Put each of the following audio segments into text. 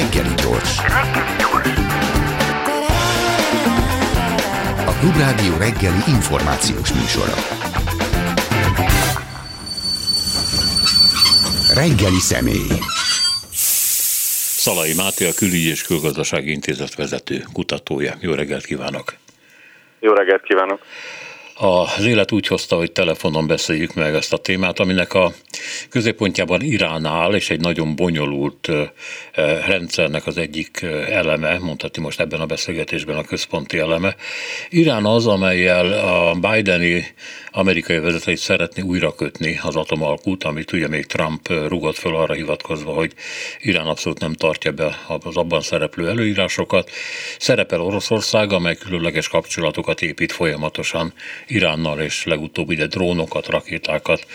Reggeli gyors. A Klubrádió reggeli információs műsora. Reggeli személy. Szalai Máté, a Külügyi és Külgazdasági Intézet vezető kutatója. Jó reggelt kívánok! Jó reggelt kívánok! Az élet úgy hozta, hogy telefonon beszéljük meg ezt a témát, aminek a középpontjában Irán áll, és egy nagyon bonyolult rendszernek az egyik eleme, mondhatni most ebben a beszélgetésben a központi eleme. Irán az, amelyel a Bideni amerikai vezetőit szeretné újra kötni az atomalkút, amit ugye még Trump rugott föl arra hivatkozva, hogy Irán abszolút nem tartja be az abban szereplő előírásokat. Szerepel Oroszország, amely különleges kapcsolatokat épít folyamatosan Iránnal, és legutóbb ide drónokat, rakétákat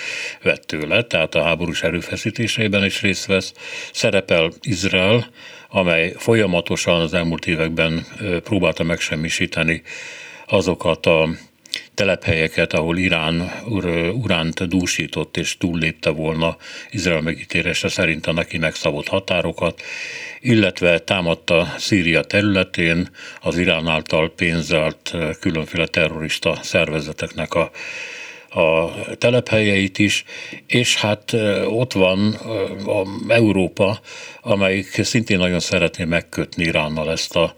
vett tőle, tehát a háborús erőfeszítéseiben is részt vesz. Szerepel Izrael, amely folyamatosan az elmúlt években próbálta megsemmisíteni azokat a telephelyeket, ahol Irán ur, uránt dúsított és túllépte volna Izrael megítélése szerint a neki megszabott határokat, illetve támadta Szíria területén az Irán által pénzelt különféle terrorista szervezeteknek a a telephelyeit is, és hát ott van a Európa, amelyik szintén nagyon szeretné megkötni Iránnal ezt a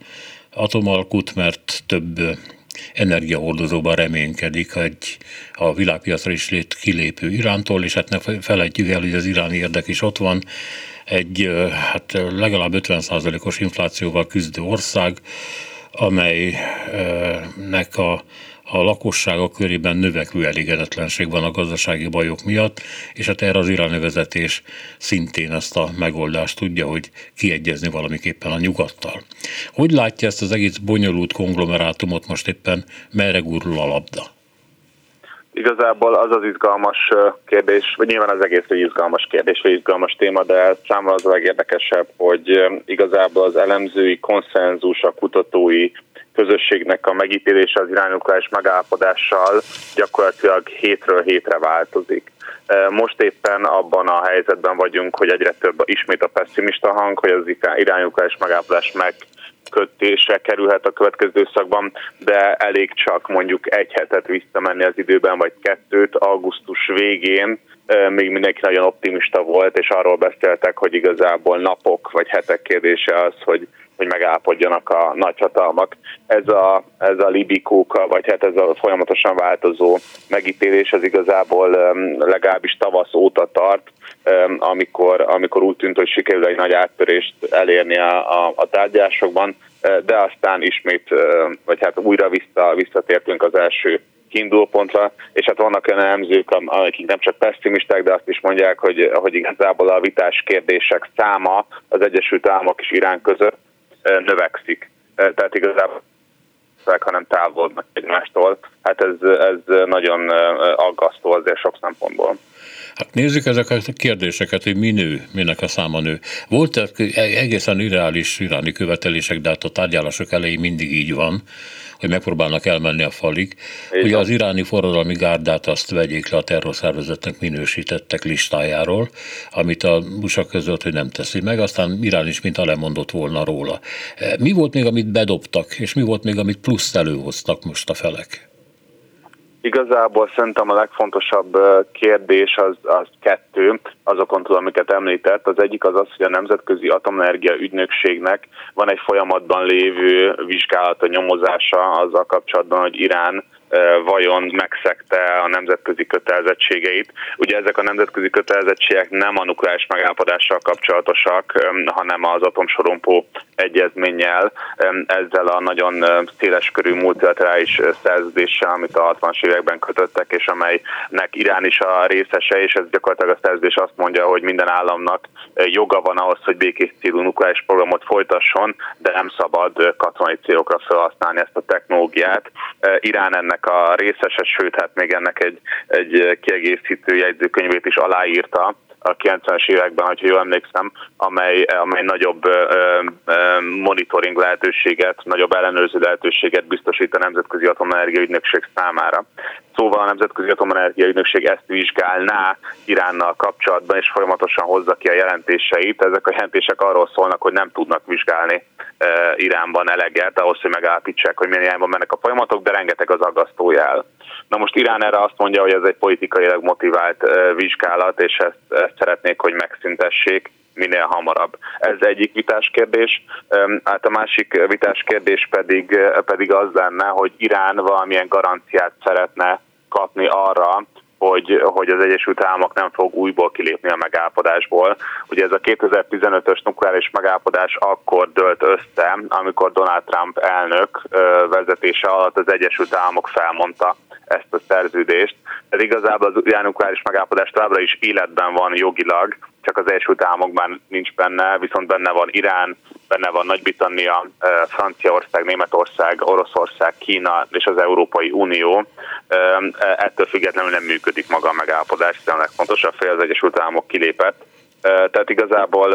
atomalkut, mert több energiahordozóban reménykedik egy a világpiacra is lét kilépő Irántól, és hát ne felejtjük el, hogy az iráni érdek is ott van, egy hát legalább 50%-os inflációval küzdő ország, amelynek a a lakossága körében növekvő elégedetlenség van a gazdasági bajok miatt, és hát erre az iráni szintén ezt a megoldást tudja, hogy kiegyezni valamiképpen a nyugattal. Hogy látja ezt az egész bonyolult konglomerátumot most éppen merre gurul a labda? Igazából az az izgalmas kérdés, vagy nyilván az egész egy izgalmas kérdés, vagy izgalmas téma, de számomra az a legérdekesebb, hogy igazából az elemzői konszenzus, a kutatói közösségnek a megítélése az irányulás megállapodással gyakorlatilag hétről hétre változik. Most éppen abban a helyzetben vagyunk, hogy egyre több ismét a pessimista hang, hogy az irányulás megállapodás meg kötése kerülhet a következő időszakban, de elég csak mondjuk egy hetet visszamenni az időben, vagy kettőt, augusztus végén még mindenki nagyon optimista volt, és arról beszéltek, hogy igazából napok vagy hetek kérdése az, hogy hogy megállapodjanak a nagyhatalmak. Ez a, ez a libikóka, vagy hát ez a folyamatosan változó megítélés, az igazából legalábbis tavasz óta tart, amikor, amikor úgy tűnt, hogy sikerül egy nagy áttörést elérni a, a, a tárgyásokban, de aztán ismét, vagy hát újra vissza, visszatértünk az első kiindulópontra, és hát vannak olyan elemzők, akik nem csak pessimisták, de azt is mondják, hogy, hogy igazából a vitás kérdések száma az Egyesült Államok és Irán között növekszik. Tehát igazából hanem távolodnak egymástól. Hát ez, ez nagyon aggasztó azért sok szempontból. Hát nézzük ezeket a kérdéseket, hogy mi nő, minek a száma nő. Voltak egészen irreális iráni követelések, de hát a tárgyalások elején mindig így van, megpróbálnak elmenni a falig. Így Ugye az iráni forradalmi gárdát azt vegyék le a terrorszervezetnek minősítettek listájáról, amit a USA között, hogy nem teszi meg, aztán Irán is mint lemondott volna róla. Mi volt még, amit bedobtak, és mi volt még, amit plusz előhoztak most a felek? Igazából szerintem a legfontosabb kérdés az, az kettő, azokon túl, amiket említett. Az egyik az az, hogy a Nemzetközi Atomenergia Ügynökségnek van egy folyamatban lévő vizsgálata, nyomozása azzal kapcsolatban, hogy Irán vajon megszegte a nemzetközi kötelezettségeit. Ugye ezek a nemzetközi kötelezettségek nem a nukleáris megállapodással kapcsolatosak, hanem az atomsorompó egyezménnyel, ezzel a nagyon széleskörű multilaterális szerződéssel, amit a 60-as években kötöttek, és amelynek Irán is a részese, és ez gyakorlatilag a szerződés azt mondja, hogy minden államnak joga van ahhoz, hogy békés célú nukleáris programot folytasson, de nem szabad katonai célokra felhasználni ezt a technológiát. Irán ennek ennek a részese, sőt, hát még ennek egy, egy kiegészítő jegyzőkönyvét is aláírta, a 90-es években, ha jól emlékszem, amely, amely nagyobb monitoring lehetőséget, nagyobb ellenőrző lehetőséget biztosít a Nemzetközi Atomenergia Ügynökség számára. Szóval a Nemzetközi Atomenergia Ügynökség ezt vizsgálná Iránnal kapcsolatban, és folyamatosan hozza ki a jelentéseit. Ezek a jelentések arról szólnak, hogy nem tudnak vizsgálni Iránban eleget, ahhoz, hogy megállapítsák, hogy milyen irányban mennek a folyamatok, de rengeteg az aggasztó jel. Na most Irán erre azt mondja, hogy ez egy politikailag motivált vizsgálat, és ezt, ezt szeretnék, hogy megszüntessék minél hamarabb. Ez egyik vitás kérdés. Hát a másik vitás kérdés pedig, pedig az lenne, hogy Irán valamilyen garanciát szeretne kapni arra, hogy, hogy az Egyesült Államok nem fog újból kilépni a megállapodásból. Ugye ez a 2015-ös nukleáris megállapodás akkor dölt össze, amikor Donald Trump elnök vezetése alatt az Egyesült Államok felmondta ezt a szerződést. Ez igazából az nukleáris megállapodás továbbra is életben van jogilag, csak az Egyesült Államokban nincs benne, viszont benne van Irán, benne van Nagy-Britannia, Franciaország, Németország, Oroszország, Kína és az Európai Unió. Ettől függetlenül nem működik maga a megállapodás, hiszen a legfontosabb fél az Egyesült Államok kilépett tehát igazából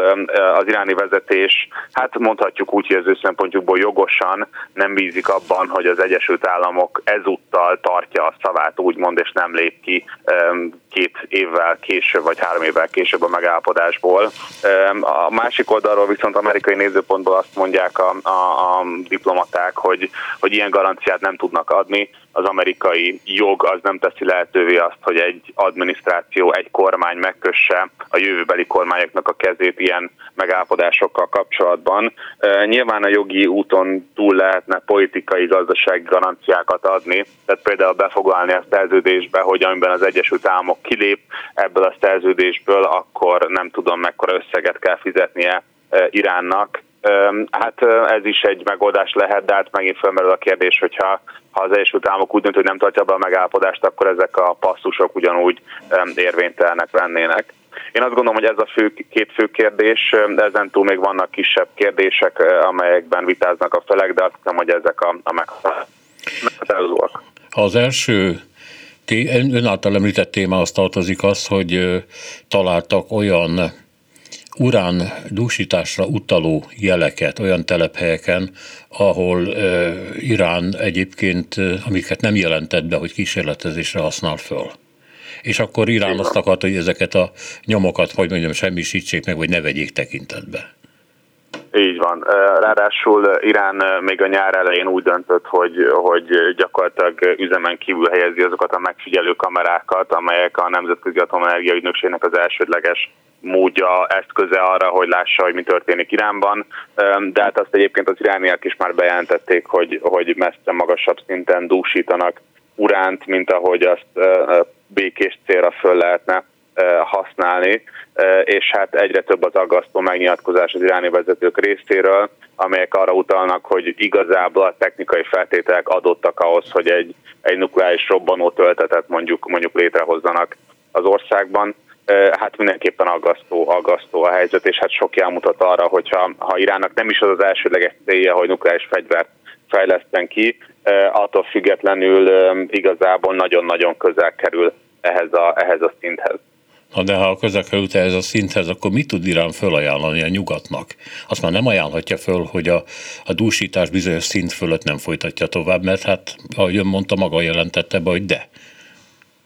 az iráni vezetés, hát mondhatjuk úgy, hogy az ő szempontjukból jogosan nem bízik abban, hogy az Egyesült Államok ezúttal tartja a szavát, úgymond, és nem lép ki két évvel később, vagy három évvel később a megállapodásból. A másik oldalról viszont amerikai nézőpontból azt mondják a, a, a diplomaták, hogy, hogy ilyen garanciát nem tudnak adni, az amerikai jog az nem teszi lehetővé azt, hogy egy adminisztráció, egy kormány megkösse a jövőbeli kormányoknak a kezét ilyen megállapodásokkal kapcsolatban. Nyilván a jogi úton túl lehetne politikai, gazdasági garanciákat adni, tehát például befoglalni a szerződésbe, hogy amiben az Egyesült Államok kilép ebből a szerződésből, akkor nem tudom mekkora összeget kell fizetnie Iránnak, Hát ez is egy megoldás lehet, de hát megint felmerül a kérdés, hogyha ha az Egyesült Államok úgy dönt, hogy nem tartja be a megállapodást, akkor ezek a passzusok ugyanúgy érvénytelenek lennének. Én azt gondolom, hogy ez a fő, két fő kérdés, ezen túl még vannak kisebb kérdések, amelyekben vitáznak a felek, de azt hiszem, hogy ezek a, a megfelelőek. Az első ön által említett téma az tartozik az, hogy találtak olyan urán dúsításra utaló jeleket olyan telephelyeken, ahol uh, Irán egyébként, amiket nem jelentett be, hogy kísérletezésre használ föl. És akkor Irán azt akart, hogy ezeket a nyomokat, hogy mondjam, semmisítsék meg, vagy ne vegyék tekintetbe. Így van. Ráadásul Irán még a nyár elején úgy döntött, hogy, hogy gyakorlatilag üzemen kívül helyezi azokat a megfigyelő kamerákat, amelyek a Nemzetközi Atomenergia Ügynökségnek az elsődleges módja, eszköze arra, hogy lássa, hogy mi történik Iránban, de hát azt egyébként az irániak is már bejelentették, hogy, hogy messze magasabb szinten dúsítanak uránt, mint ahogy azt békés célra föl lehetne használni, és hát egyre több az aggasztó megnyilatkozás az iráni vezetők részéről, amelyek arra utalnak, hogy igazából a technikai feltételek adottak ahhoz, hogy egy, egy nukleáris robbanó töltetet mondjuk, mondjuk létrehozzanak az országban. Hát mindenképpen aggasztó, aggasztó a helyzet, és hát sok mutat arra, hogyha ha Iránnak nem is az az elsődleges célja, hogy nukleáris fegyvert fejleszten ki, attól függetlenül igazából nagyon-nagyon közel kerül ehhez a, ehhez a szinthez. Na de ha közel került ehhez a szinthez, akkor mit tud Irán felajánlani a nyugatnak? Azt már nem ajánlhatja föl, hogy a, a dúsítás bizonyos szint fölött nem folytatja tovább, mert hát, ahogy ön mondta, maga jelentette be, hogy de.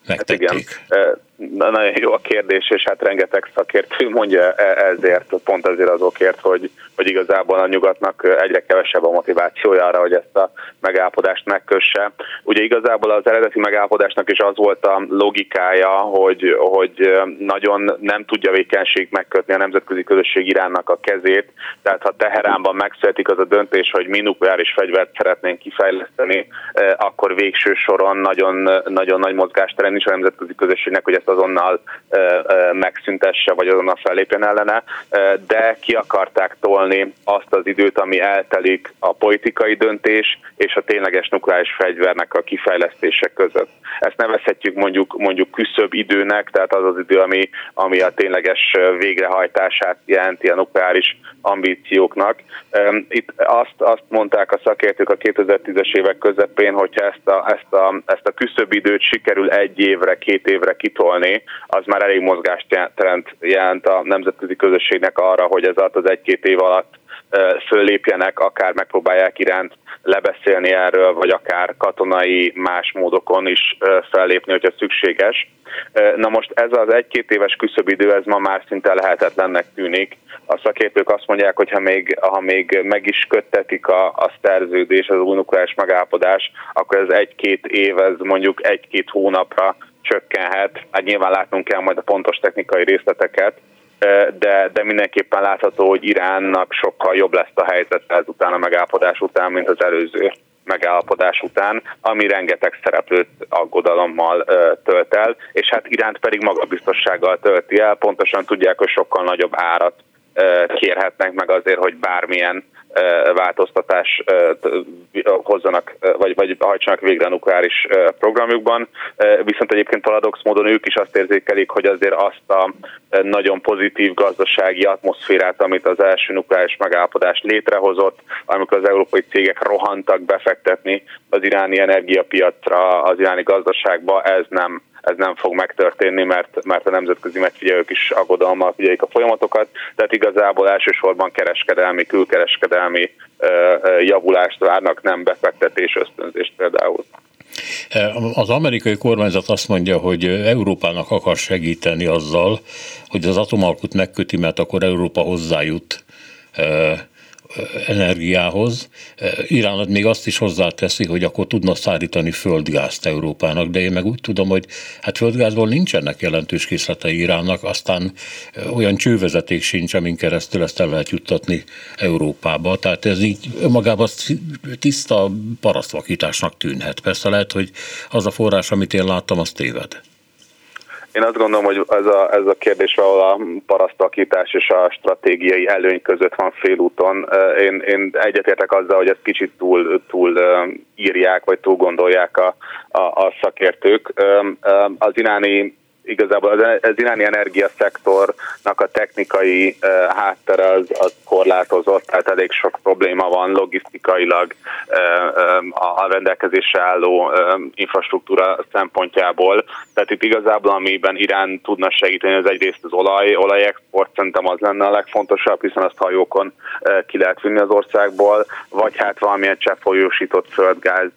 Megtették. Hát igen nagyon jó a kérdés, és hát rengeteg szakértő mondja e- ezért, pont ezért azokért, hogy, hogy igazából a nyugatnak egyre kevesebb a motivációja arra, hogy ezt a megállapodást megkösse. Ugye igazából az eredeti megállapodásnak is az volt a logikája, hogy, hogy nagyon nem tudja vékenység megkötni a nemzetközi közösség Iránnak a kezét, tehát ha Teheránban megszületik az a döntés, hogy mi nukleáris fegyvert szeretnénk kifejleszteni, akkor végső soron nagyon, nagyon nagy mozgásteren is a nemzetközi közösségnek, hogy ezt azonnal megszüntesse, vagy azonnal fellépjen ellene, de ki akarták tolni azt az időt, ami eltelik a politikai döntés és a tényleges nukleáris fegyvernek a kifejlesztése között. Ezt nevezhetjük mondjuk, mondjuk küszöbb időnek, tehát az az idő, ami, ami a tényleges végrehajtását jelenti a nukleáris ambícióknak. Itt azt, azt mondták a szakértők a 2010-es évek közepén, hogyha ezt a, ezt a, ezt a küszöbb időt sikerül egy évre, két évre kitolni, kapcsolni, az már elég mozgást jelent, jelent a nemzetközi közösségnek arra, hogy ez alatt az egy-két év alatt föllépjenek, akár megpróbálják iránt lebeszélni erről, vagy akár katonai más módokon is fellépni, hogyha szükséges. Na most ez az egy-két éves küszöbidő, ez ma már szinte lehetetlennek tűnik. A szakértők azt mondják, hogy ha még, ha még meg is köttetik a, a szerződés, az új nukleáris megállapodás, akkor ez egy-két év, ez mondjuk egy-két hónapra csökkenhet. Hát nyilván látnunk kell majd a pontos technikai részleteket, de, de mindenképpen látható, hogy Iránnak sokkal jobb lesz a helyzet ezután a megállapodás után, mint az előző megállapodás után, ami rengeteg szereplőt aggodalommal tölt el, és hát Iránt pedig magabiztossággal tölti el, pontosan tudják, hogy sokkal nagyobb árat kérhetnek meg azért, hogy bármilyen változtatás hozzanak, vagy, vagy hajtsanak végre a nukleáris programjukban. Viszont egyébként paradox módon ők is azt érzékelik, hogy azért azt a nagyon pozitív gazdasági atmoszférát, amit az első nukleáris megállapodás létrehozott, amikor az európai cégek rohantak befektetni az iráni energiapiacra, az iráni gazdaságba, ez nem ez nem fog megtörténni, mert, mert a nemzetközi megfigyelők is aggodalmal figyelik a folyamatokat, tehát igazából elsősorban kereskedelmi, külkereskedelmi javulást várnak, nem befektetés ösztönzést például. Az amerikai kormányzat azt mondja, hogy Európának akar segíteni azzal, hogy az atomalkut megköti, mert akkor Európa hozzájut energiához. Irán még azt is hozzáteszi, hogy akkor tudna szállítani földgázt Európának, de én meg úgy tudom, hogy hát földgázból nincsenek jelentős készletei Iránnak, aztán olyan csővezeték sincs, amin keresztül ezt el lehet juttatni Európába. Tehát ez így magában tiszta parasztvakításnak tűnhet. Persze lehet, hogy az a forrás, amit én láttam, az téved. Én azt gondolom, hogy ez a, ez a kérdés, ahol a parasztalkítás és a stratégiai előny között van félúton. Én, én egyetértek azzal, hogy ezt kicsit túl, túl írják, vagy túl gondolják a, a, a szakértők. Az iráni igazából az, az iráni energiaszektornak a technikai uh, háttere az, az korlátozott, tehát elég sok probléma van logisztikailag um, a rendelkezésre álló infrastruktúra szempontjából. Tehát itt igazából amiben Irán tudna segíteni, az egyrészt az olaj, olajexport, szerintem az lenne a legfontosabb, hiszen azt hajókon ki lehet vinni az országból, vagy hát valamilyen cseppfolyósított földgáz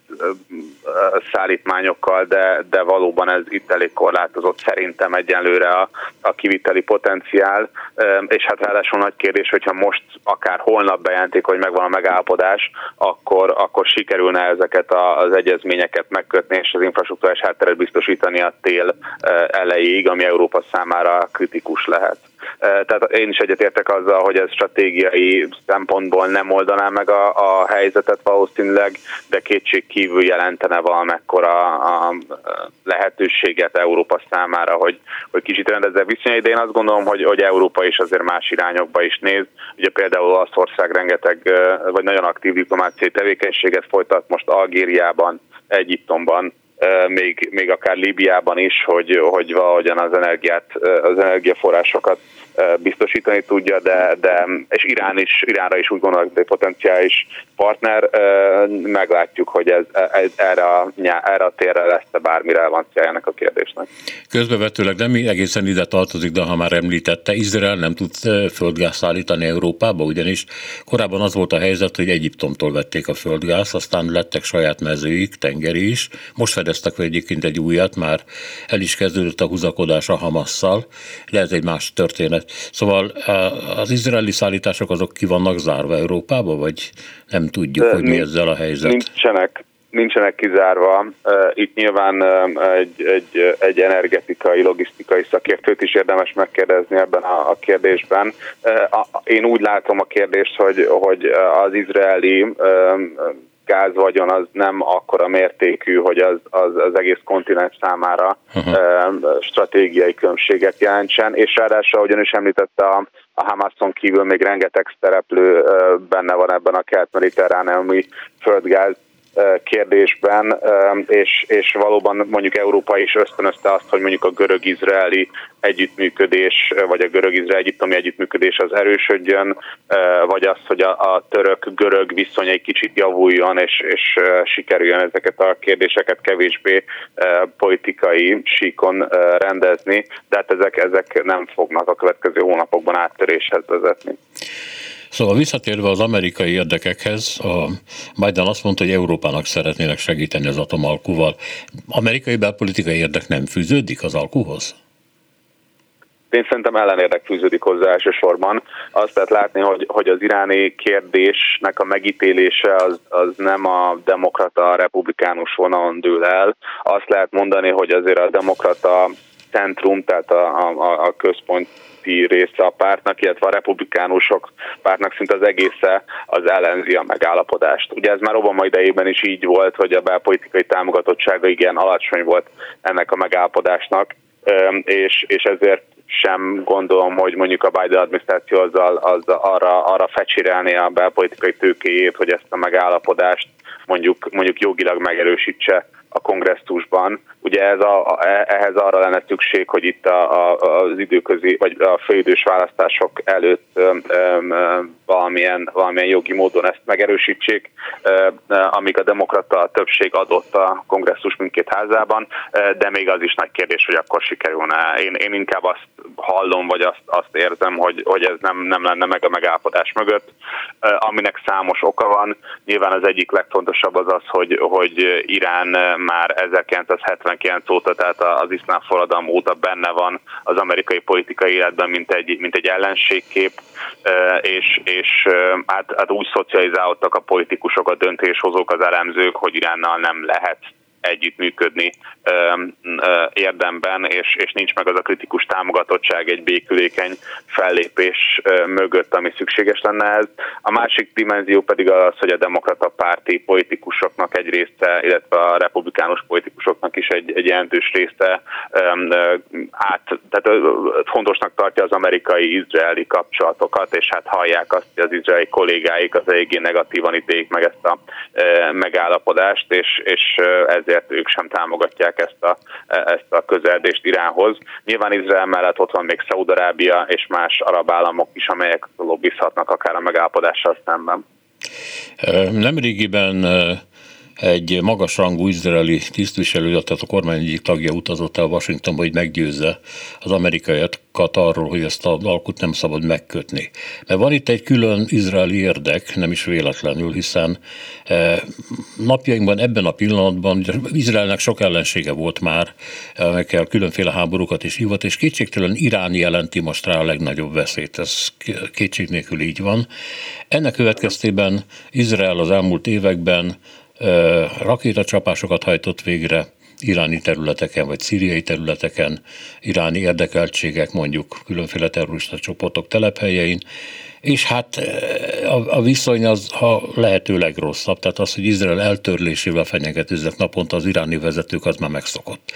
szállítmányokkal, de, de valóban ez itt elég korlátozott szerintem egyenlőre a, a kiviteli potenciál, és hát ráadásul nagy kérdés, hogyha most akár holnap bejelentik, hogy megvan a megállapodás, akkor, akkor sikerülne ezeket az egyezményeket megkötni, és az infrastruktúrás hátteret biztosítani a tél elejéig, ami Európa számára kritikus lehet. Tehát én is egyetértek azzal, hogy ez stratégiai szempontból nem oldaná meg a, a helyzetet valószínűleg, de kétség kívül jelentene valamekkora a lehetőséget Európa számára, hogy, hogy kicsit rendezze viszonyai, de én azt gondolom, hogy, hogy Európa is azért más irányokba is néz. Ugye például Olaszország rengeteg, vagy nagyon aktív diplomáciai tevékenységet folytat most Algériában, Egyiptomban, még, még akár Líbiában is, hogy, hogy valahogyan az energiát, az energiaforrásokat biztosítani tudja, de, de és Irán is, Iránra is úgy gondolok, hogy potenciális partner, meglátjuk, hogy ez, ez erre, a, erre a térre lesz-e bármi relevanciája ennek a kérdésnek. Közbevetőleg nem egészen ide tartozik, de ha már említette, Izrael nem tud földgáz szállítani Európába, ugyanis korábban az volt a helyzet, hogy Egyiptomtól vették a földgáz, aztán lettek saját mezőik, tengeri is. Most fedeztek fel egyébként egy újat, már el is kezdődött a húzakodás a Hamasszal, lehet egy más történet Szóval az izraeli szállítások azok ki vannak zárva Európába, vagy nem tudjuk, hogy mi ezzel a helyzet? Nincsenek, nincsenek kizárva. Itt nyilván egy, egy, egy energetikai, logisztikai szakértőt is érdemes megkérdezni ebben a, a kérdésben. Én úgy látom a kérdést, hogy, hogy az izraeli gázvagyon az nem akkora mértékű, hogy az, az, az egész kontinens számára uh-huh. stratégiai különbséget jelentsen, és ráadásul, ahogyan is említette, a, a Hamason kívül még rengeteg szereplő benne van ebben a kelet-mediterráneumi földgáz kérdésben, és, és valóban mondjuk Európa is ösztönözte azt, hogy mondjuk a görög-izraeli együttműködés, vagy a görög-izraeli egyiptomi együttműködés az erősödjön, vagy az, hogy a, a török-görög viszony egy kicsit javuljon, és, és sikerüljön ezeket a kérdéseket kevésbé politikai síkon rendezni, de hát ezek, ezek nem fognak a következő hónapokban áttöréshez vezetni. Szóval visszatérve az amerikai érdekekhez, a Biden azt mondta, hogy Európának szeretnének segíteni az atomalkuval. Amerikai belpolitikai érdek nem fűződik az alkuhoz? Én szerintem ellenérdek fűződik hozzá elsősorban. Azt lehet látni, hogy, hogy az iráni kérdésnek a megítélése az, az nem a demokrata, a republikánus vonalon dől el. Azt lehet mondani, hogy azért a demokrata centrum, tehát a, a, a központ része a pártnak, illetve a republikánusok pártnak szinte az egésze az ellenzi a megállapodást. Ugye ez már Obama idejében is így volt, hogy a belpolitikai támogatottsága igen alacsony volt ennek a megállapodásnak, és, és ezért sem gondolom, hogy mondjuk a Biden adminisztráció azzal, azzal arra, arra fecsirelni a belpolitikai tőkéjét, hogy ezt a megállapodást mondjuk, mondjuk jogilag megerősítse a kongresszusban. Ugye ez a, ehhez arra lenne szükség, hogy itt a, a, az időközi, vagy a főidős választások előtt um, um, valamilyen, valamilyen jogi módon ezt megerősítsék, um, amíg a demokrata többség adott a kongresszus mindkét házában, de még az is nagy kérdés, hogy akkor sikerülne. Én, én inkább azt hallom, vagy azt, azt érzem, hogy, hogy ez nem, nem lenne meg a megállapodás mögött, aminek számos oka van. Nyilván az egyik legfontosabb az az, hogy, hogy Irán már 1979 óta, tehát az iszlám forradalom óta benne van az amerikai politikai életben, mint egy, mint egy ellenségkép, és, és hát, hát úgy szocializálódtak a politikusok, a döntéshozók, az elemzők, hogy Iránnal nem lehet együttműködni érdemben, és, és nincs meg az a kritikus támogatottság egy békülékeny fellépés mögött, ami szükséges lenne ez. A másik dimenzió pedig az, hogy a demokrata párti politikusoknak egy része, illetve a republikánus politikusoknak is egy, egy jelentős része át, tehát fontosnak tartja az amerikai-izraeli kapcsolatokat, és hát hallják azt, hogy az izraeli kollégáik az eléggé negatívan ítélik meg ezt a megállapodást, és, és ezért ezért ők sem támogatják ezt a, ezt a közeldést Iránhoz. Nyilván Izrael mellett ott van még Szaudarábia és más arab államok is, amelyek lobbizhatnak akár a megállapodással szemben. Nemrégiben egy magasrangú izraeli tisztviselő, tehát a kormány egyik tagja utazott el Washingtonba, hogy meggyőzze az amerikaiakat arról, hogy ezt a alkut nem szabad megkötni. Mert van itt egy külön izraeli érdek, nem is véletlenül, hiszen eh, napjainkban ebben a pillanatban Izraelnek sok ellensége volt már, kell különféle háborúkat is hívott, és kétségtelen Irán jelenti most rá a legnagyobb veszélyt, ez kétség nélkül így van. Ennek következtében Izrael az elmúlt években rakétacsapásokat hajtott végre iráni területeken, vagy szíriai területeken, iráni érdekeltségek, mondjuk különféle terrorista csoportok telephelyein, és hát a, viszony az a lehető legrosszabb, tehát az, hogy Izrael eltörlésével fenyegetőznek naponta az iráni vezetők, az már megszokott.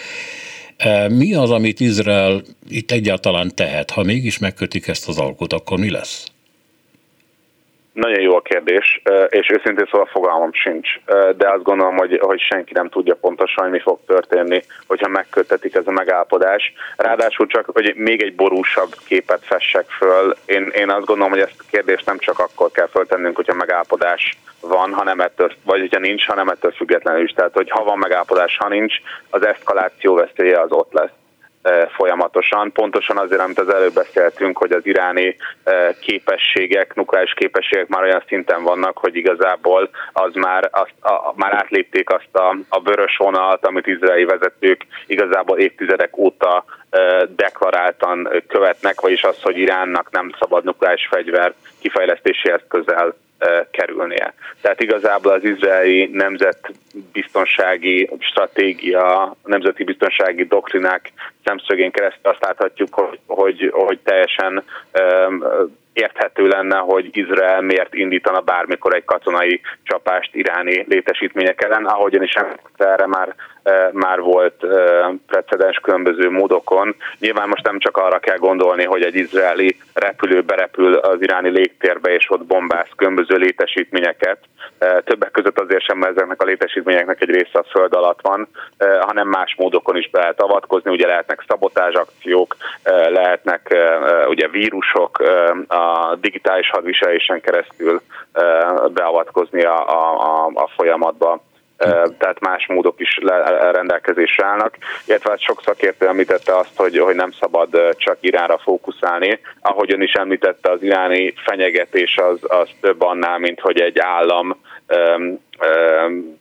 Mi az, amit Izrael itt egyáltalán tehet? Ha mégis megkötik ezt az alkot, akkor mi lesz? Nagyon jó a kérdés, és őszintén szóval fogalmam sincs, de azt gondolom, hogy, hogy senki nem tudja pontosan, hogy mi fog történni, hogyha megkötetik ez a megállapodás. Ráadásul csak, hogy még egy borúsabb képet fessek föl, én, én azt gondolom, hogy ezt a kérdést nem csak akkor kell föltennünk, hogyha megállapodás van, hanem ettől, vagy hogyha nincs, hanem ettől függetlenül is. Tehát, hogy ha van megállapodás, ha nincs, az eszkaláció veszélye az ott lesz folyamatosan. Pontosan azért, amit az előbb beszéltünk, hogy az iráni képességek, nukleáris képességek már olyan szinten vannak, hogy igazából az már, azt, a, már átlépték azt a, a vörös vonalat, amit izraeli vezetők igazából évtizedek óta deklaráltan követnek, vagyis az, hogy Iránnak nem szabad nukleáris fegyver kifejlesztéséhez közel kerülnie. Tehát igazából az izraeli nemzetbiztonsági stratégia, nemzeti biztonsági doktrinák szemszögén keresztül azt láthatjuk, hogy, hogy, hogy teljesen érthető lenne, hogy Izrael miért indítana bármikor egy katonai csapást iráni létesítmények ellen, ahogyan is erre már, már volt precedens különböző módokon. Nyilván most nem csak arra kell gondolni, hogy egy izraeli repülő berepül az iráni légtérbe, és ott bombáz különböző létesítményeket, többek között azért sem, mert ezeknek a létesítményeknek egy része a föld alatt van, hanem más módokon is be lehet avatkozni, ugye lehetnek szabotázsakciók, lehetnek ugye vírusok, a digitális hadviselésen keresztül beavatkozni a, a, a folyamatba tehát más módok is rendelkezésre állnak, illetve hát sok szakértő említette azt, hogy, hogy nem szabad csak Iránra fókuszálni. Ahogy ön is említette, az iráni fenyegetés az, az több annál, mint hogy egy állam um, um,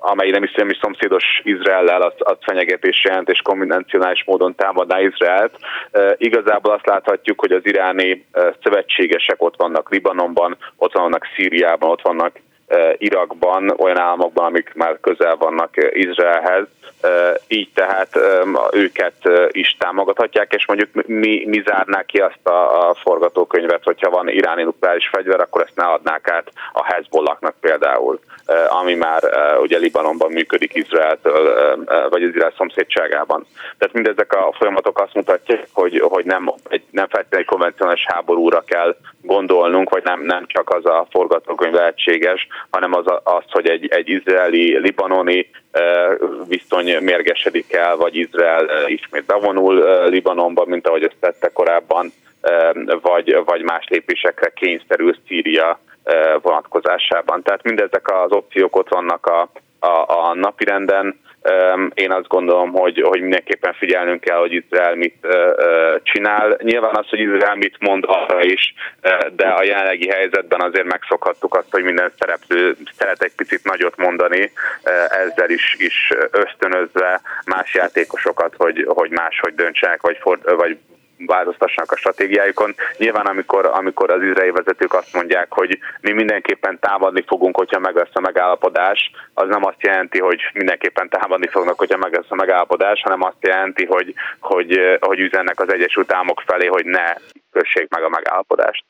amely nem is, nem is szomszédos Izraellel, az, az fenyegetés jelent, és konvencionális módon támadná Izraelt. E, igazából azt láthatjuk, hogy az iráni szövetségesek ott vannak Libanonban, ott vannak Szíriában, ott vannak Irakban, olyan államokban, amik már közel vannak Izraelhez, így tehát őket is támogathatják, és mondjuk mi, mi zárnák ki azt a, a forgatókönyvet, hogyha van iráni nukleáris fegyver, akkor ezt ne adnák át a Hezbollahnak például, ami már ugye Libanonban működik Izraeltől, vagy Izrael szomszédságában. Tehát mindezek a folyamatok azt mutatják, hogy, hogy nem, egy, nem feltétlenül konvencionális háborúra kell gondolnunk, vagy nem, nem csak az a forgatókönyv lehetséges, hanem az, az hogy egy, egy izraeli-libanoni viszony mérgesedik el, vagy Izrael ismét bevonul Libanonba, mint ahogy ezt tette korábban, vagy, vagy más lépésekre kényszerül Szíria vonatkozásában. Tehát mindezek az opciók ott vannak a, a, a napirenden, én azt gondolom, hogy, hogy mindenképpen figyelnünk kell, hogy Izrael mit csinál. Nyilván az, hogy Izrael mit mond arra is, de a jelenlegi helyzetben azért megszokhattuk azt, hogy minden szereplő szeret egy picit nagyot mondani, ezzel is, is ösztönözve más játékosokat, hogy, hogy máshogy döntsenek, vagy, for, vagy változtassanak a stratégiájukon. Nyilván amikor, amikor az izraeli vezetők azt mondják, hogy mi mindenképpen támadni fogunk, hogyha meg lesz a megállapodás, az nem azt jelenti, hogy mindenképpen támadni fognak, hogyha meg lesz a megállapodás, hanem azt jelenti, hogy, hogy, hogy üzennek az Egyesült Államok felé, hogy ne kössék meg a megállapodást.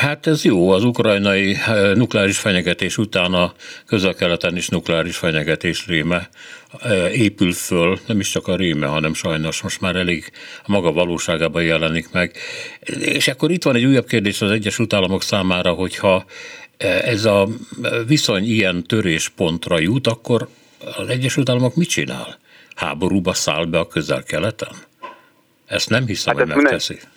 Hát ez jó, az ukrajnai nukleáris fenyegetés után a közel-keleten is nukleáris fenyegetés réme épül föl, nem is csak a réme, hanem sajnos most már elég a maga valóságában jelenik meg. És akkor itt van egy újabb kérdés az Egyesült Államok számára, hogyha ez a viszony ilyen töréspontra jut, akkor az Egyesült Államok mit csinál? Háborúba száll be a közel-keleten? Ezt nem hiszem, hát hogy megteszi. Minden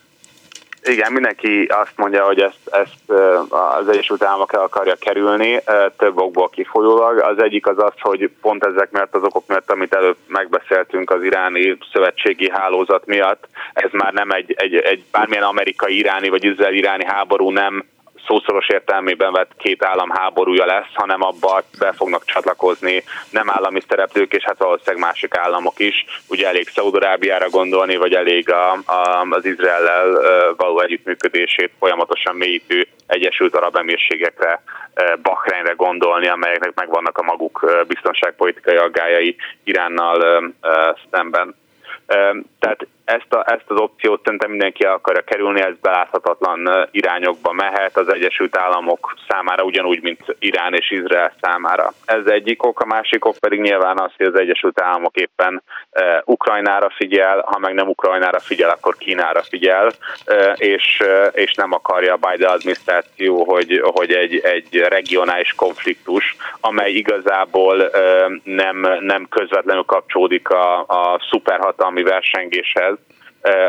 igen, mindenki azt mondja, hogy ezt, ezt az Egyesült Államok el akarja kerülni, több okból kifolyólag. Az egyik az az, hogy pont ezek miatt az okok miatt, amit előbb megbeszéltünk az iráni szövetségi hálózat miatt, ez már nem egy, egy, egy bármilyen amerikai iráni vagy izrael iráni háború nem szószoros értelmében vett két állam háborúja lesz, hanem abba be fognak csatlakozni nem állami szereplők, és hát valószínűleg másik államok is. Ugye elég Szaudarábiára gondolni, vagy elég a, a, az Izraellel való együttműködését folyamatosan mélyítő Egyesült Arab Emírségekre, Bahreinre gondolni, amelyeknek megvannak a maguk biztonságpolitikai aggájai Iránnal szemben. Tehát ezt, a, ezt az opciót szerintem mindenki el akarja kerülni, ez beláthatatlan irányokba mehet az Egyesült Államok számára, ugyanúgy, mint Irán és Izrael számára. Ez egyik ok, a másik ok pedig nyilván az, hogy az Egyesült Államok éppen e, Ukrajnára figyel, ha meg nem Ukrajnára figyel, akkor Kínára figyel, e, és, e, és nem akarja a Biden adminisztráció, hogy, hogy egy, egy regionális konfliktus, amely igazából e, nem, nem közvetlenül kapcsolódik a, a szuperhatalmi versengéshez,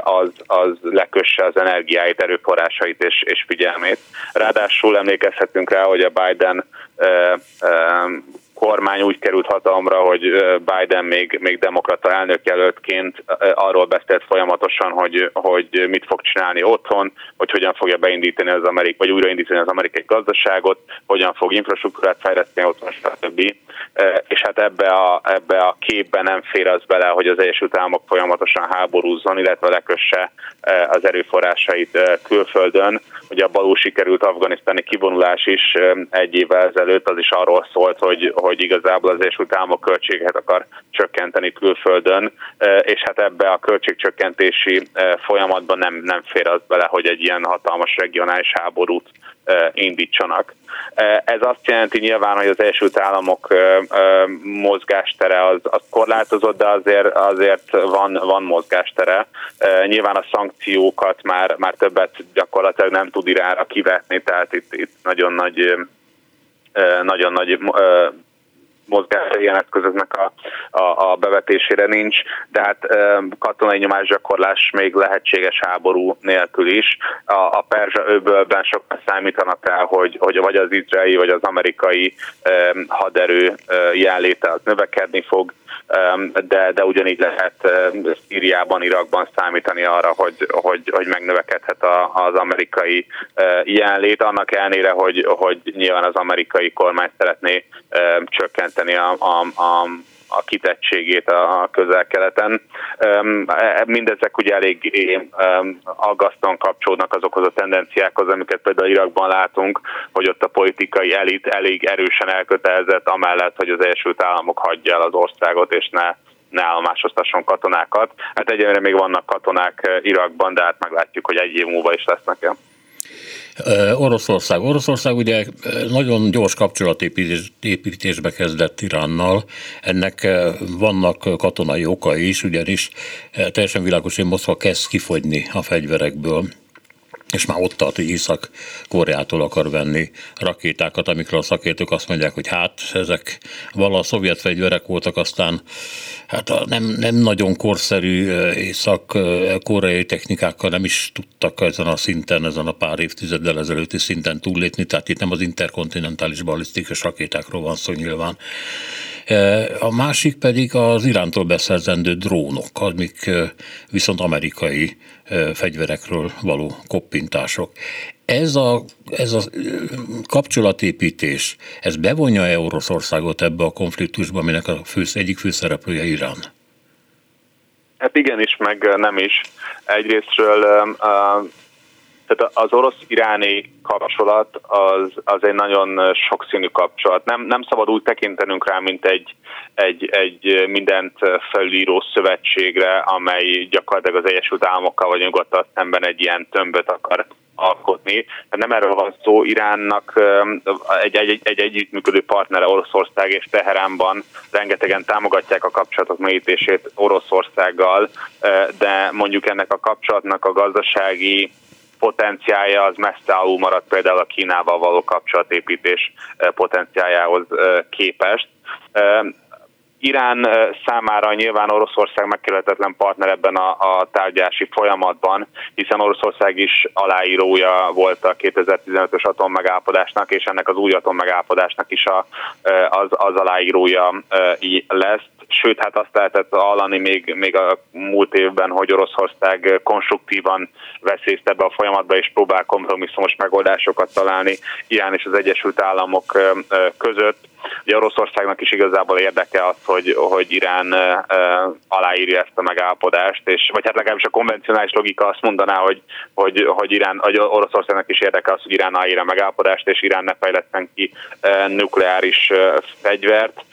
az, az lekösse az energiáit, erőforrásait és, és figyelmét. Ráadásul emlékezhetünk rá, hogy a Biden kormány úgy került hatalomra, hogy Biden még, még demokrata elnökjelöltként arról beszélt folyamatosan, hogy, hogy mit fog csinálni otthon, hogy hogyan fogja beindítani az amerikai, vagy újraindítani az amerikai gazdaságot, hogyan fog infrastruktúrát fejleszteni otthon, stb. És hát ebbe a, ebbe a képbe nem fér az bele, hogy az Egyesült Államok folyamatosan háborúzzon, illetve lekösse az erőforrásait külföldön. Ugye a balul sikerült afganisztáni kivonulás is egy évvel ezelőtt, az is arról szólt, hogy, hogy hogy igazából az Egyesült Államok költséget akar csökkenteni külföldön, e, és hát ebbe a költségcsökkentési e, folyamatban nem, nem fér az bele, hogy egy ilyen hatalmas regionális háborút e, indítsanak. Ez azt jelenti nyilván, hogy az Egyesült Államok mozgástere az, az korlátozott, de azért, azért van, van mozgástere. Nyilván a szankciókat már, már többet gyakorlatilag nem tud irára kivetni, tehát itt, itt nagyon nagy nagyon nagy mozgása ilyen eszközöknek a, a, a bevetésére nincs, de hát katonai nyomásgyakorlás még lehetséges háború nélkül is. A, a Perzsa öbölben sokkal számítanak el, hogy, hogy vagy az izraeli, vagy az amerikai haderő jelenléte az növekedni fog, de, de ugyanígy lehet Szíriában, Irakban számítani arra, hogy, hogy, hogy megnövekedhet az amerikai jelenlét, annak ellenére, hogy, hogy nyilván az amerikai kormány szeretné csökkenteni a, a, a a kitettségét a közel-keleten. E, mindezek ugye elég aggasztóan kapcsolódnak azokhoz a tendenciákhoz, amiket például Irakban látunk, hogy ott a politikai elit elég erősen elkötelezett, amellett, hogy az Egyesült Államok hagyja el az országot, és ne ne állomásoztasson katonákat. Hát egyelőre még vannak katonák Irakban, de hát meglátjuk, hogy egy év múlva is lesznek-e. Oroszország. Oroszország ugye nagyon gyors kapcsolatépítésbe kezdett Iránnal. Ennek vannak katonai okai is, ugyanis teljesen világos, hogy Moszkva kezd kifogyni a fegyverekből és már ott tart, hogy Észak-Koreától akar venni rakétákat, amikről a szakértők azt mondják, hogy hát ezek vala szovjet fegyverek voltak, aztán hát nem, nem nagyon korszerű észak-koreai technikákkal nem is tudtak ezen a szinten, ezen a pár évtizeddel ezelőtti szinten túllépni, tehát itt nem az interkontinentális balisztikus rakétákról van szó nyilván. A másik pedig az Irántól beszerzendő drónok, amik viszont amerikai fegyverekről való koppintások. Ez a, ez a kapcsolatépítés, ez bevonja-e Oroszországot ebbe a konfliktusba, aminek a fő, egyik főszereplője Irán? Hát igenis, meg nem is. Egyrésztről tehát az orosz-iráni kapcsolat az, az egy nagyon sokszínű kapcsolat. Nem, nem szabad úgy tekintenünk rá, mint egy, egy, egy mindent felíró szövetségre, amely gyakorlatilag az Egyesült Államokkal vagy nyugodtan szemben egy ilyen tömböt akar alkotni. Nem erről van szó, Iránnak egy, egy, egy együttműködő partnere Oroszország és Teheránban rengetegen támogatják a kapcsolatok mélyítését Oroszországgal, de mondjuk ennek a kapcsolatnak a gazdasági potenciája az messze alul maradt például a Kínával való kapcsolatépítés eh, potenciájához eh, képest. Irán számára nyilván Oroszország megkerülhetetlen partner ebben a, a tárgyási folyamatban, hiszen Oroszország is aláírója volt a 2015-ös atommegállapodásnak, és ennek az új atommegállapodásnak is a, az, az aláírója lesz sőt, hát azt lehetett hallani még, még a múlt évben, hogy Oroszország konstruktívan vesz részt ebbe a folyamatba, és próbál kompromisszumos megoldásokat találni Irán és az Egyesült Államok között. Ugye Oroszországnak is igazából érdeke az, hogy, hogy Irán aláírja ezt a megállapodást, és vagy hát legalábbis a konvencionális logika azt mondaná, hogy, hogy, hogy, Irán, hogy Oroszországnak is érdeke az, hogy Irán aláírja a megállapodást, és Irán ne fejleszten ki nukleáris fegyvert.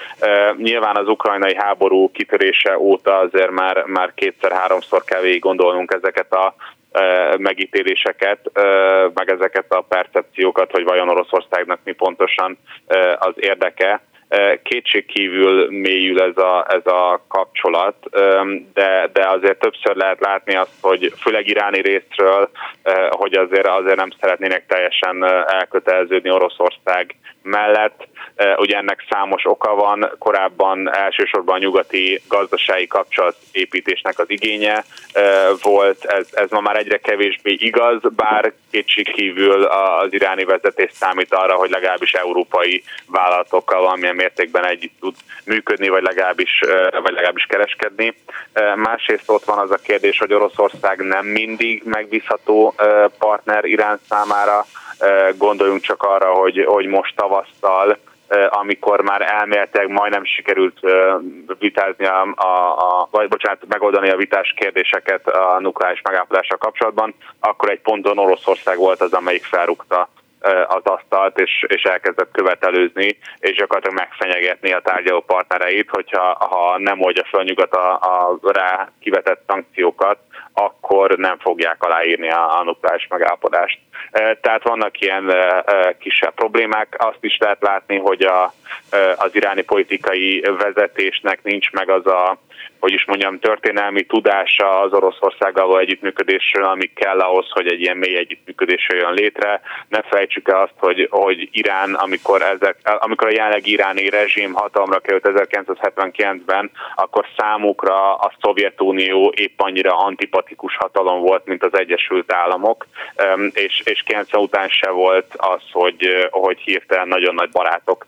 Nyilván az ukrajnai háború kitörése óta azért már, már kétszer-háromszor kell végig gondolnunk ezeket a megítéléseket, meg ezeket a percepciókat, hogy vajon Oroszországnak mi pontosan az érdeke. Kétség kívül mélyül ez a, ez a kapcsolat, de, de azért többször lehet látni azt, hogy főleg iráni részről, hogy azért, azért nem szeretnének teljesen elköteleződni Oroszország mellett. Ugye ennek számos oka van, korábban elsősorban a nyugati gazdasági kapcsolatépítésnek az igénye volt, ez, ez ma már egyre kevésbé igaz, bár kétség kívül az iráni vezetés számít arra, hogy legalábbis európai vállalatokkal valamilyen mértékben együtt tud működni, vagy legalábbis, vagy legalábbis kereskedni. Másrészt ott van az a kérdés, hogy Oroszország nem mindig megbízható partner Irán számára, Gondoljunk csak arra, hogy, hogy most tavasszal amikor már elméletileg majdnem sikerült vitázni a, a, a, vagy bocsánat, megoldani a vitás kérdéseket a nukleáris megállapodással kapcsolatban, akkor egy ponton Oroszország volt az, amelyik felrúgta az asztalt, és, és elkezdett követelőzni, és gyakorlatilag megfenyegetni a tárgyaló partnereit, hogyha ha nem oldja fel nyugat a, a rá kivetett szankciókat, akkor nem fogják aláírni a, a nukleáris megállapodást. Tehát vannak ilyen kisebb problémák. Azt is lehet látni, hogy a, az iráni politikai vezetésnek nincs meg az a hogy is mondjam, történelmi tudása az Oroszországgal való együttműködésről, ami kell ahhoz, hogy egy ilyen mély együttműködés jön létre. Ne felejtsük el azt, hogy, hogy Irán, amikor, ezek, amikor a jelenleg iráni rezsim hatalomra került 1979-ben, akkor számukra a Szovjetunió épp annyira antipatikus hatalom volt, mint az Egyesült Államok, és, és 90 után se volt az, hogy, hogy hirtelen nagyon nagy barátok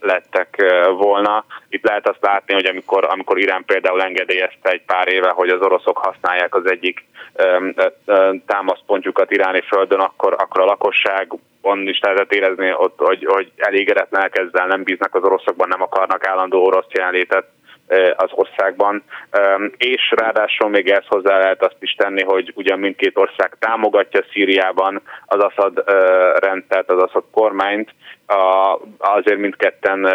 lettek volna. Itt lehet azt látni, hogy amikor, amikor Irán például engedélyezte egy pár éve, hogy az oroszok használják az egyik támaszpontjukat iráni földön, akkor, akkor a lakosság on is lehetett érezni ott, hogy, hogy elégedetlenek ezzel, nem bíznak az oroszokban, nem akarnak állandó orosz jelenlétet az országban, és ráadásul még ezt hozzá lehet azt is tenni, hogy ugyan mindkét ország támogatja Szíriában az Assad rendszert, az Assad kormányt, azért mindketten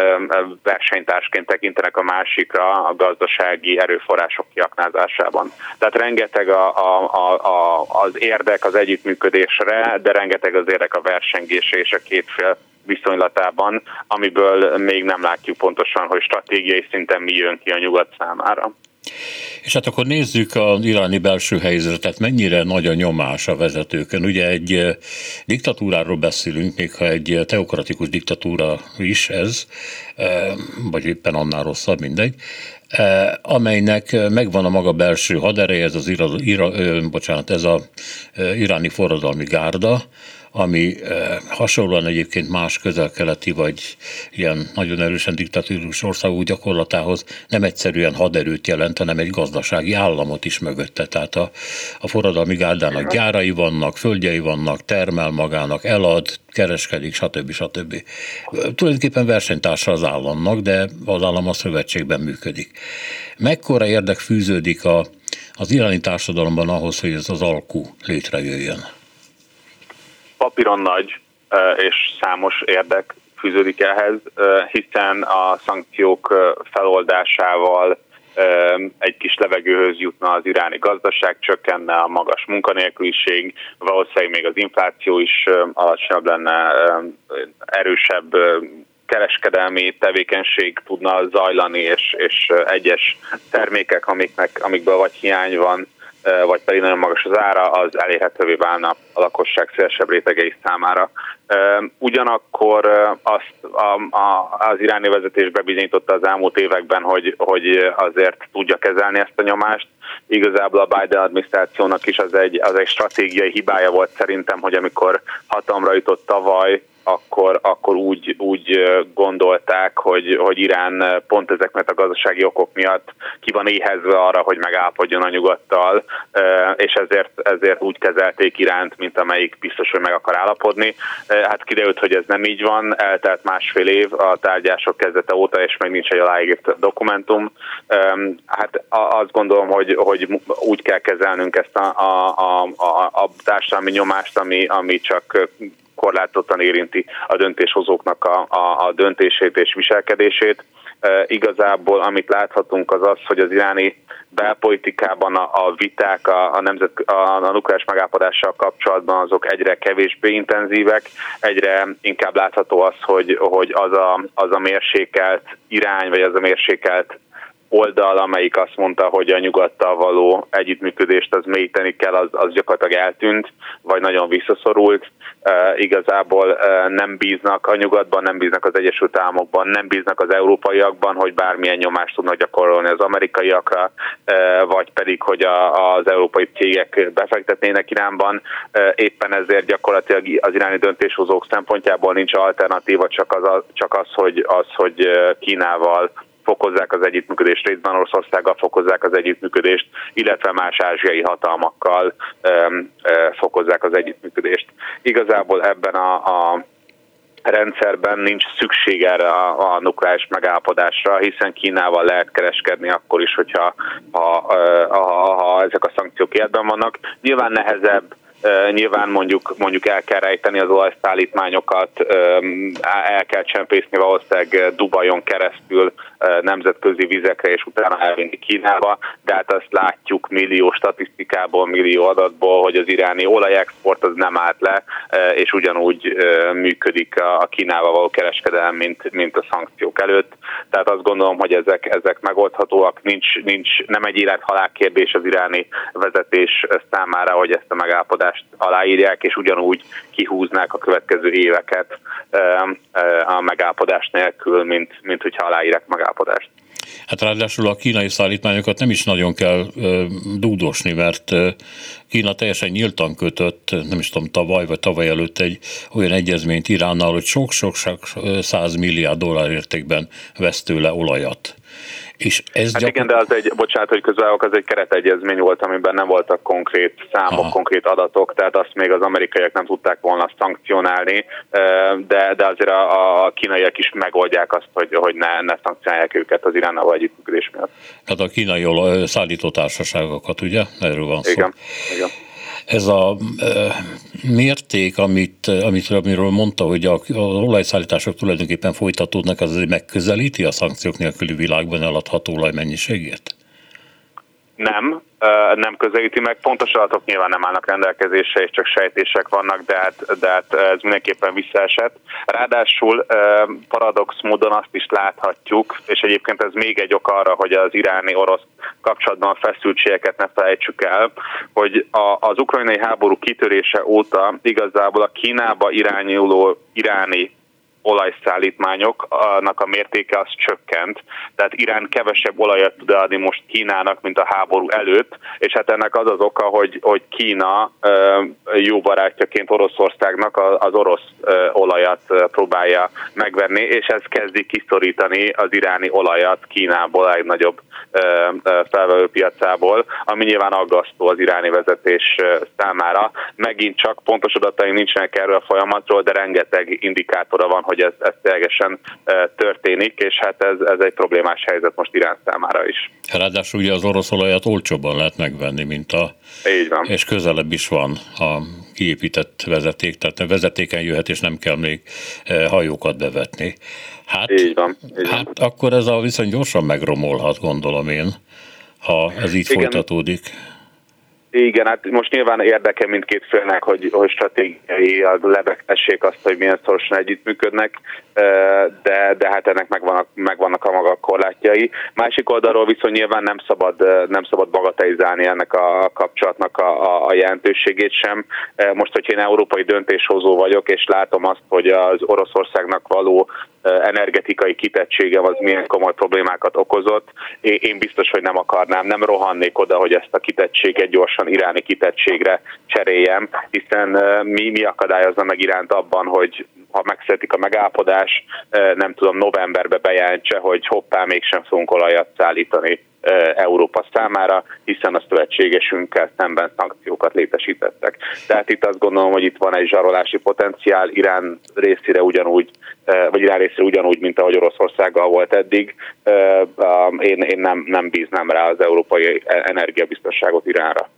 versenytársként tekintenek a másikra a gazdasági erőforrások kiaknázásában. Tehát rengeteg a, a, a, az érdek az együttműködésre, de rengeteg az érdek a versengésre és a két fél viszonylatában, amiből még nem látjuk pontosan, hogy stratégiai szinten mi jön ki a nyugat számára. És hát akkor nézzük az iráni belső helyzetet, mennyire nagy a nyomás a vezetőkön. Ugye egy eh, diktatúráról beszélünk, még ha egy eh, teokratikus diktatúra is ez, eh, vagy éppen annál rosszabb, mindegy, amelynek megvan a maga belső hadereje, ez az ira, ira, bocsánat, ez a iráni forradalmi gárda, ami eh, hasonlóan egyébként más közel-keleti vagy ilyen nagyon erősen diktatúrus országok gyakorlatához nem egyszerűen haderőt jelent, hanem egy gazdasági államot is mögötte. Tehát a, a forradalmi gárdának gyárai vannak, földjei vannak, termel magának, elad, kereskedik, stb. stb. Tulajdonképpen versenytársa az államnak, de az állam a szövetségben működik. Mekkora érdek fűződik a, az iráni társadalomban ahhoz, hogy ez az alkú létrejöjjön? Papíron nagy és számos érdek fűződik ehhez, hiszen a szankciók feloldásával egy kis levegőhöz jutna az iráni gazdaság, csökkenne a magas munkanélküliség, valószínűleg még az infláció is alacsonyabb lenne, erősebb kereskedelmi tevékenység tudna zajlani, és, és egyes termékek, amiknek, amikből vagy hiány van, vagy pedig nagyon magas az ára, az elérhetővé válna a lakosság szélesebb rétegei számára. Ugyanakkor azt a, a, az iráni vezetés bebizonyította az elmúlt években, hogy, hogy azért tudja kezelni ezt a nyomást. Igazából a Biden adminisztrációnak is az egy, az egy stratégiai hibája volt szerintem, hogy amikor hatalomra jutott tavaly, akkor, akkor úgy, úgy gondolták, hogy, hogy Irán pont ezek mert a gazdasági okok miatt ki van éhezve arra, hogy megállapodjon a nyugattal, és ezért, ezért úgy kezelték Iránt, mint amelyik biztos, hogy meg akar állapodni. Hát kiderült, hogy ez nem így van, eltelt másfél év a tárgyások kezdete óta, és még nincs egy aláírt dokumentum. Hát azt gondolom, hogy, hogy úgy kell kezelnünk ezt a, a, a, a társadalmi nyomást, ami, ami csak korlátottan érinti a döntéshozóknak a, a, a döntését és viselkedését. E, igazából amit láthatunk az az, hogy az iráni belpolitikában a, a viták a, a, nemzet, a, a nukleáris megállapodással kapcsolatban azok egyre kevésbé intenzívek, egyre inkább látható az, hogy, hogy az, a, az a mérsékelt irány, vagy az a mérsékelt oldal, amelyik azt mondta, hogy a nyugattal való együttműködést az mélyíteni kell, az, az gyakorlatilag eltűnt, vagy nagyon visszaszorult. E, igazából e, nem bíznak a nyugatban, nem bíznak az Egyesült Államokban, nem bíznak az európaiakban, hogy bármilyen nyomást tudnak gyakorolni az amerikaiakra, e, vagy pedig, hogy a, az európai cégek befektetnének Iránban. E, éppen ezért gyakorlatilag az iráni döntéshozók szempontjából nincs alternatíva, csak az, csak az hogy, az, hogy Kínával fokozzák az együttműködést, részben Oroszországgal fokozzák az együttműködést, illetve más ázsiai hatalmakkal um, uh, fokozzák az együttműködést. Igazából ebben a, a rendszerben nincs szükség erre a, a nukleáris megállapodásra, hiszen Kínával lehet kereskedni akkor is, hogyha ha, ha, ha ezek a szankciók életben vannak. Nyilván nehezebb Nyilván mondjuk, mondjuk el kell rejteni az olajszállítmányokat, el kell csempészni valószínűleg Dubajon keresztül nemzetközi vizekre, és utána elvinni Kínába, de hát azt látjuk millió statisztikából, millió adatból, hogy az iráni olajexport az nem állt le, és ugyanúgy működik a Kínával való kereskedelem, mint, mint a szankciók előtt. Tehát azt gondolom, hogy ezek, ezek megoldhatóak, nincs, nincs nem egy élet-halál kérdés az iráni vezetés számára, hogy ezt a megállapodást aláírják, és ugyanúgy kihúznák a következő éveket a megállapodás nélkül, mint, mint hogyha aláírják megállapodást. Hát ráadásul a kínai szállítmányokat nem is nagyon kell ö, dúdosni, mert Kína teljesen nyíltan kötött, nem is tudom, tavaly vagy tavaly előtt egy olyan egyezményt Iránnal, hogy sok-sok száz milliárd dollár értékben vesz tőle olajat. És ez hát gyakor... igen, de az egy, bocsánat, hogy közben az egy keretegyezmény volt, amiben nem voltak konkrét számok, Aha. konkrét adatok, tehát azt még az amerikaiak nem tudták volna szankcionálni, de, de azért a, a kínaiak is megoldják azt, hogy, hogy ne, ne szankcionálják őket az Iránnal együttműködés miatt. Hát a kínai szállítótársaságokat, ugye? Erről van szó. Igen, igen ez a mérték, amit, amit amiről mondta, hogy a, az olajszállítások tulajdonképpen folytatódnak, az megközelíti a szankciók nélküli világban eladható olaj mennyiségét? Nem, nem közelíti meg. Pontos adatok nyilván nem állnak rendelkezésre, és csak sejtések vannak, de hát, de hát ez mindenképpen visszaesett. Ráadásul paradox módon azt is láthatjuk, és egyébként ez még egy ok arra, hogy az iráni-orosz kapcsolatban a feszültségeket ne felejtsük el, hogy a, az ukrajnai háború kitörése óta igazából a Kínába irányuló iráni olajszállítmányoknak a mértéke az csökkent, tehát Irán kevesebb olajat tud adni most Kínának, mint a háború előtt, és hát ennek az az oka, hogy, hogy Kína jó barátjaként Oroszországnak az orosz olajat próbálja megvenni, és ez kezdi kiszorítani az iráni olajat Kínából a legnagyobb felvevő piacából, ami nyilván aggasztó az iráni vezetés számára. Megint csak pontos adataink nincsenek erről a folyamatról, de rengeteg indikátora van, hogy ez, ez ténylegesen történik, és hát ez, ez egy problémás helyzet most Irán számára is. Ráadásul ugye az orosz olajat olcsóbban lehet megvenni, mint a... Így van. És közelebb is van a kiépített vezeték, tehát a vezetéken jöhet, és nem kell még hajókat bevetni. Hát, így van, így hát van. akkor ez a viszony gyorsan megromolhat, gondolom én, ha ez így Igen. folytatódik. Igen, hát most nyilván érdeke mindkét félnek, hogy, hogy stratégiai lebegtessék azt, hogy milyen szorosan együttműködnek, de, de hát ennek megvannak, megvannak a maga korlátjai. Másik oldalról viszont nyilván nem szabad, nem szabad bagatelizálni ennek a kapcsolatnak a, a jelentőségét sem. Most, hogyha én európai döntéshozó vagyok, és látom azt, hogy az Oroszországnak való energetikai kitettségem az milyen komoly problémákat okozott. Én biztos, hogy nem akarnám, nem rohannék oda, hogy ezt a kitettséget gyorsan iráni kitettségre cseréljem, hiszen mi, mi akadályozna meg iránt abban, hogy ha megszületik a megállapodás, nem tudom, novemberbe bejelentse, hogy hoppá, mégsem fogunk olajat szállítani Európa számára, hiszen a szövetségesünkkel szemben szankciókat létesítettek. Tehát itt azt gondolom, hogy itt van egy zsarolási potenciál Irán részére ugyanúgy, vagy Irán részére ugyanúgy, mint ahogy Oroszországgal volt eddig. Én, én nem, nem bíznám rá az európai energiabiztonságot Iránra.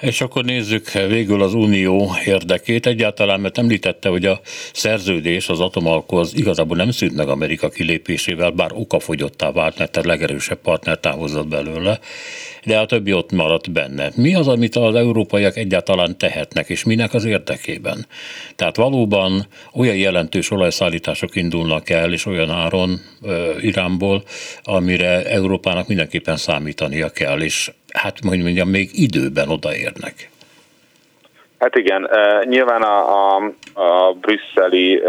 És akkor nézzük végül az Unió érdekét egyáltalán, mert említette, hogy a szerződés az atomalkoz igazából nem szűnt meg Amerika kilépésével, bár okafogyottá vált, mert a legerősebb partner távozott belőle, de a többi ott maradt benne. Mi az, amit az európaiak egyáltalán tehetnek, és minek az érdekében? Tehát valóban olyan jelentős olajszállítások indulnak el, és olyan áron Iránból, amire Európának mindenképpen számítania kell, és hát mondjam, még időben odaérnek. Hát igen, nyilván a, a, a brüsszeli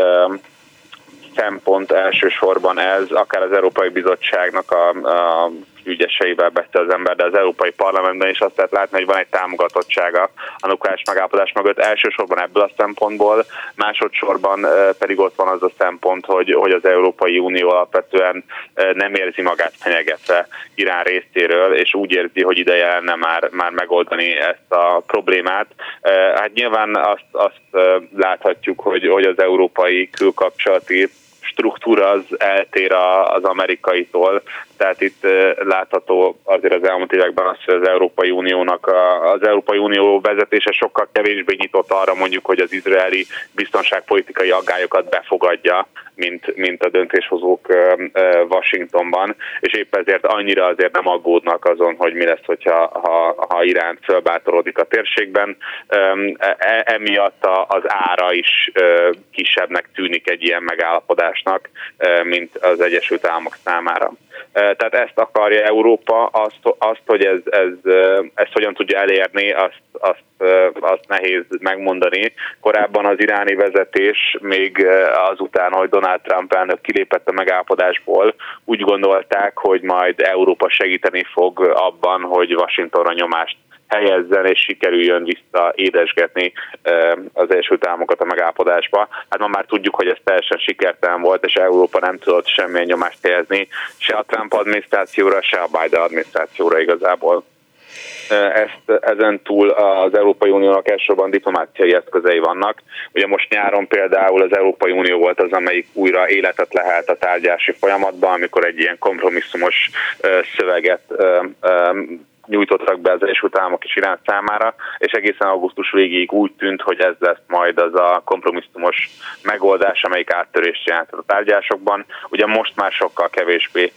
szempont elsősorban ez, akár az Európai Bizottságnak a, a ügyeseivel beszél az ember, de az Európai Parlamentben is azt lehet látni, hogy van egy támogatottsága a nukleáris megállapodás mögött, elsősorban ebből a szempontból, másodszorban pedig ott van az a szempont, hogy, hogy az Európai Unió alapvetően nem érzi magát fenyegetve Irán részéről, és úgy érzi, hogy ideje lenne már, már megoldani ezt a problémát. Hát nyilván azt, azt láthatjuk, hogy, hogy az európai külkapcsolati struktúra az eltér az amerikaitól, tehát itt látható azért az elmúlt években az, hogy az Európai Uniónak, az Európai Unió vezetése sokkal kevésbé nyitott arra mondjuk, hogy az izraeli biztonságpolitikai aggályokat befogadja, mint, mint a döntéshozók Washingtonban, és épp ezért annyira azért nem aggódnak azon, hogy mi lesz, hogyha ha, ha Irán fölbátorodik a térségben. E, emiatt az ára is kisebbnek tűnik egy ilyen megállapodásnak, mint az Egyesült Államok számára. Tehát ezt akarja Európa, azt, azt hogy ez, ez, ezt hogyan tudja elérni, azt, azt, azt nehéz megmondani. Korábban az iráni vezetés még azután, hogy Donald Trump elnök kilépett a megállapodásból, úgy gondolták, hogy majd Európa segíteni fog abban, hogy Washingtonra nyomást helyezzen és sikerüljön vissza édesgetni az Egyesült Államokat a megállapodásba. Hát ma már tudjuk, hogy ez teljesen sikertelen volt, és Európa nem tudott semmilyen nyomást helyezni se a Trump adminisztrációra, se a Biden adminisztrációra igazából. Ezt, ezen túl az Európai Uniónak elsősorban diplomáciai eszközei vannak. Ugye most nyáron például az Európai Unió volt az, amelyik újra életet lehet a tárgyási folyamatban, amikor egy ilyen kompromisszumos szöveget nyújtottak be az Egyesült Államok és Irán számára, és egészen augusztus végéig úgy tűnt, hogy ez lesz majd az a kompromisszumos megoldás, amelyik áttörést jelent a tárgyásokban. Ugye most már sokkal kevésbé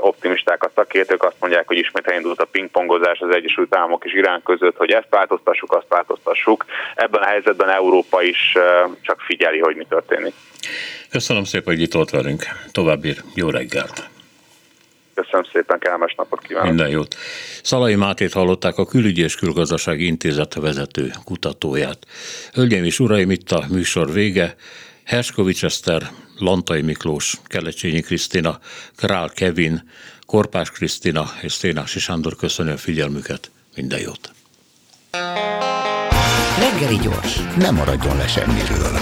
optimisták a szakértők, azt mondják, hogy ismét elindult a pingpongozás az Egyesült Államok és Irán között, hogy ezt változtassuk, azt változtassuk. Ebben a helyzetben Európa is csak figyeli, hogy mi történik. Köszönöm szépen, hogy itt volt velünk. További jó reggelt! Köszönöm szépen, kellemes napot kívánok. Minden jót. Szalai Mátét hallották a Külügyi és Külgazdasági Intézet vezető kutatóját. Hölgyeim és uraim, itt a műsor vége. Herskovics Eszter, Lantai Miklós, Kelecsényi Krisztina, Král Kevin, Korpás Krisztina és Szénási Sándor köszönöm a figyelmüket. Minden jót. Reggeli gyors, nem maradjon le semmiről.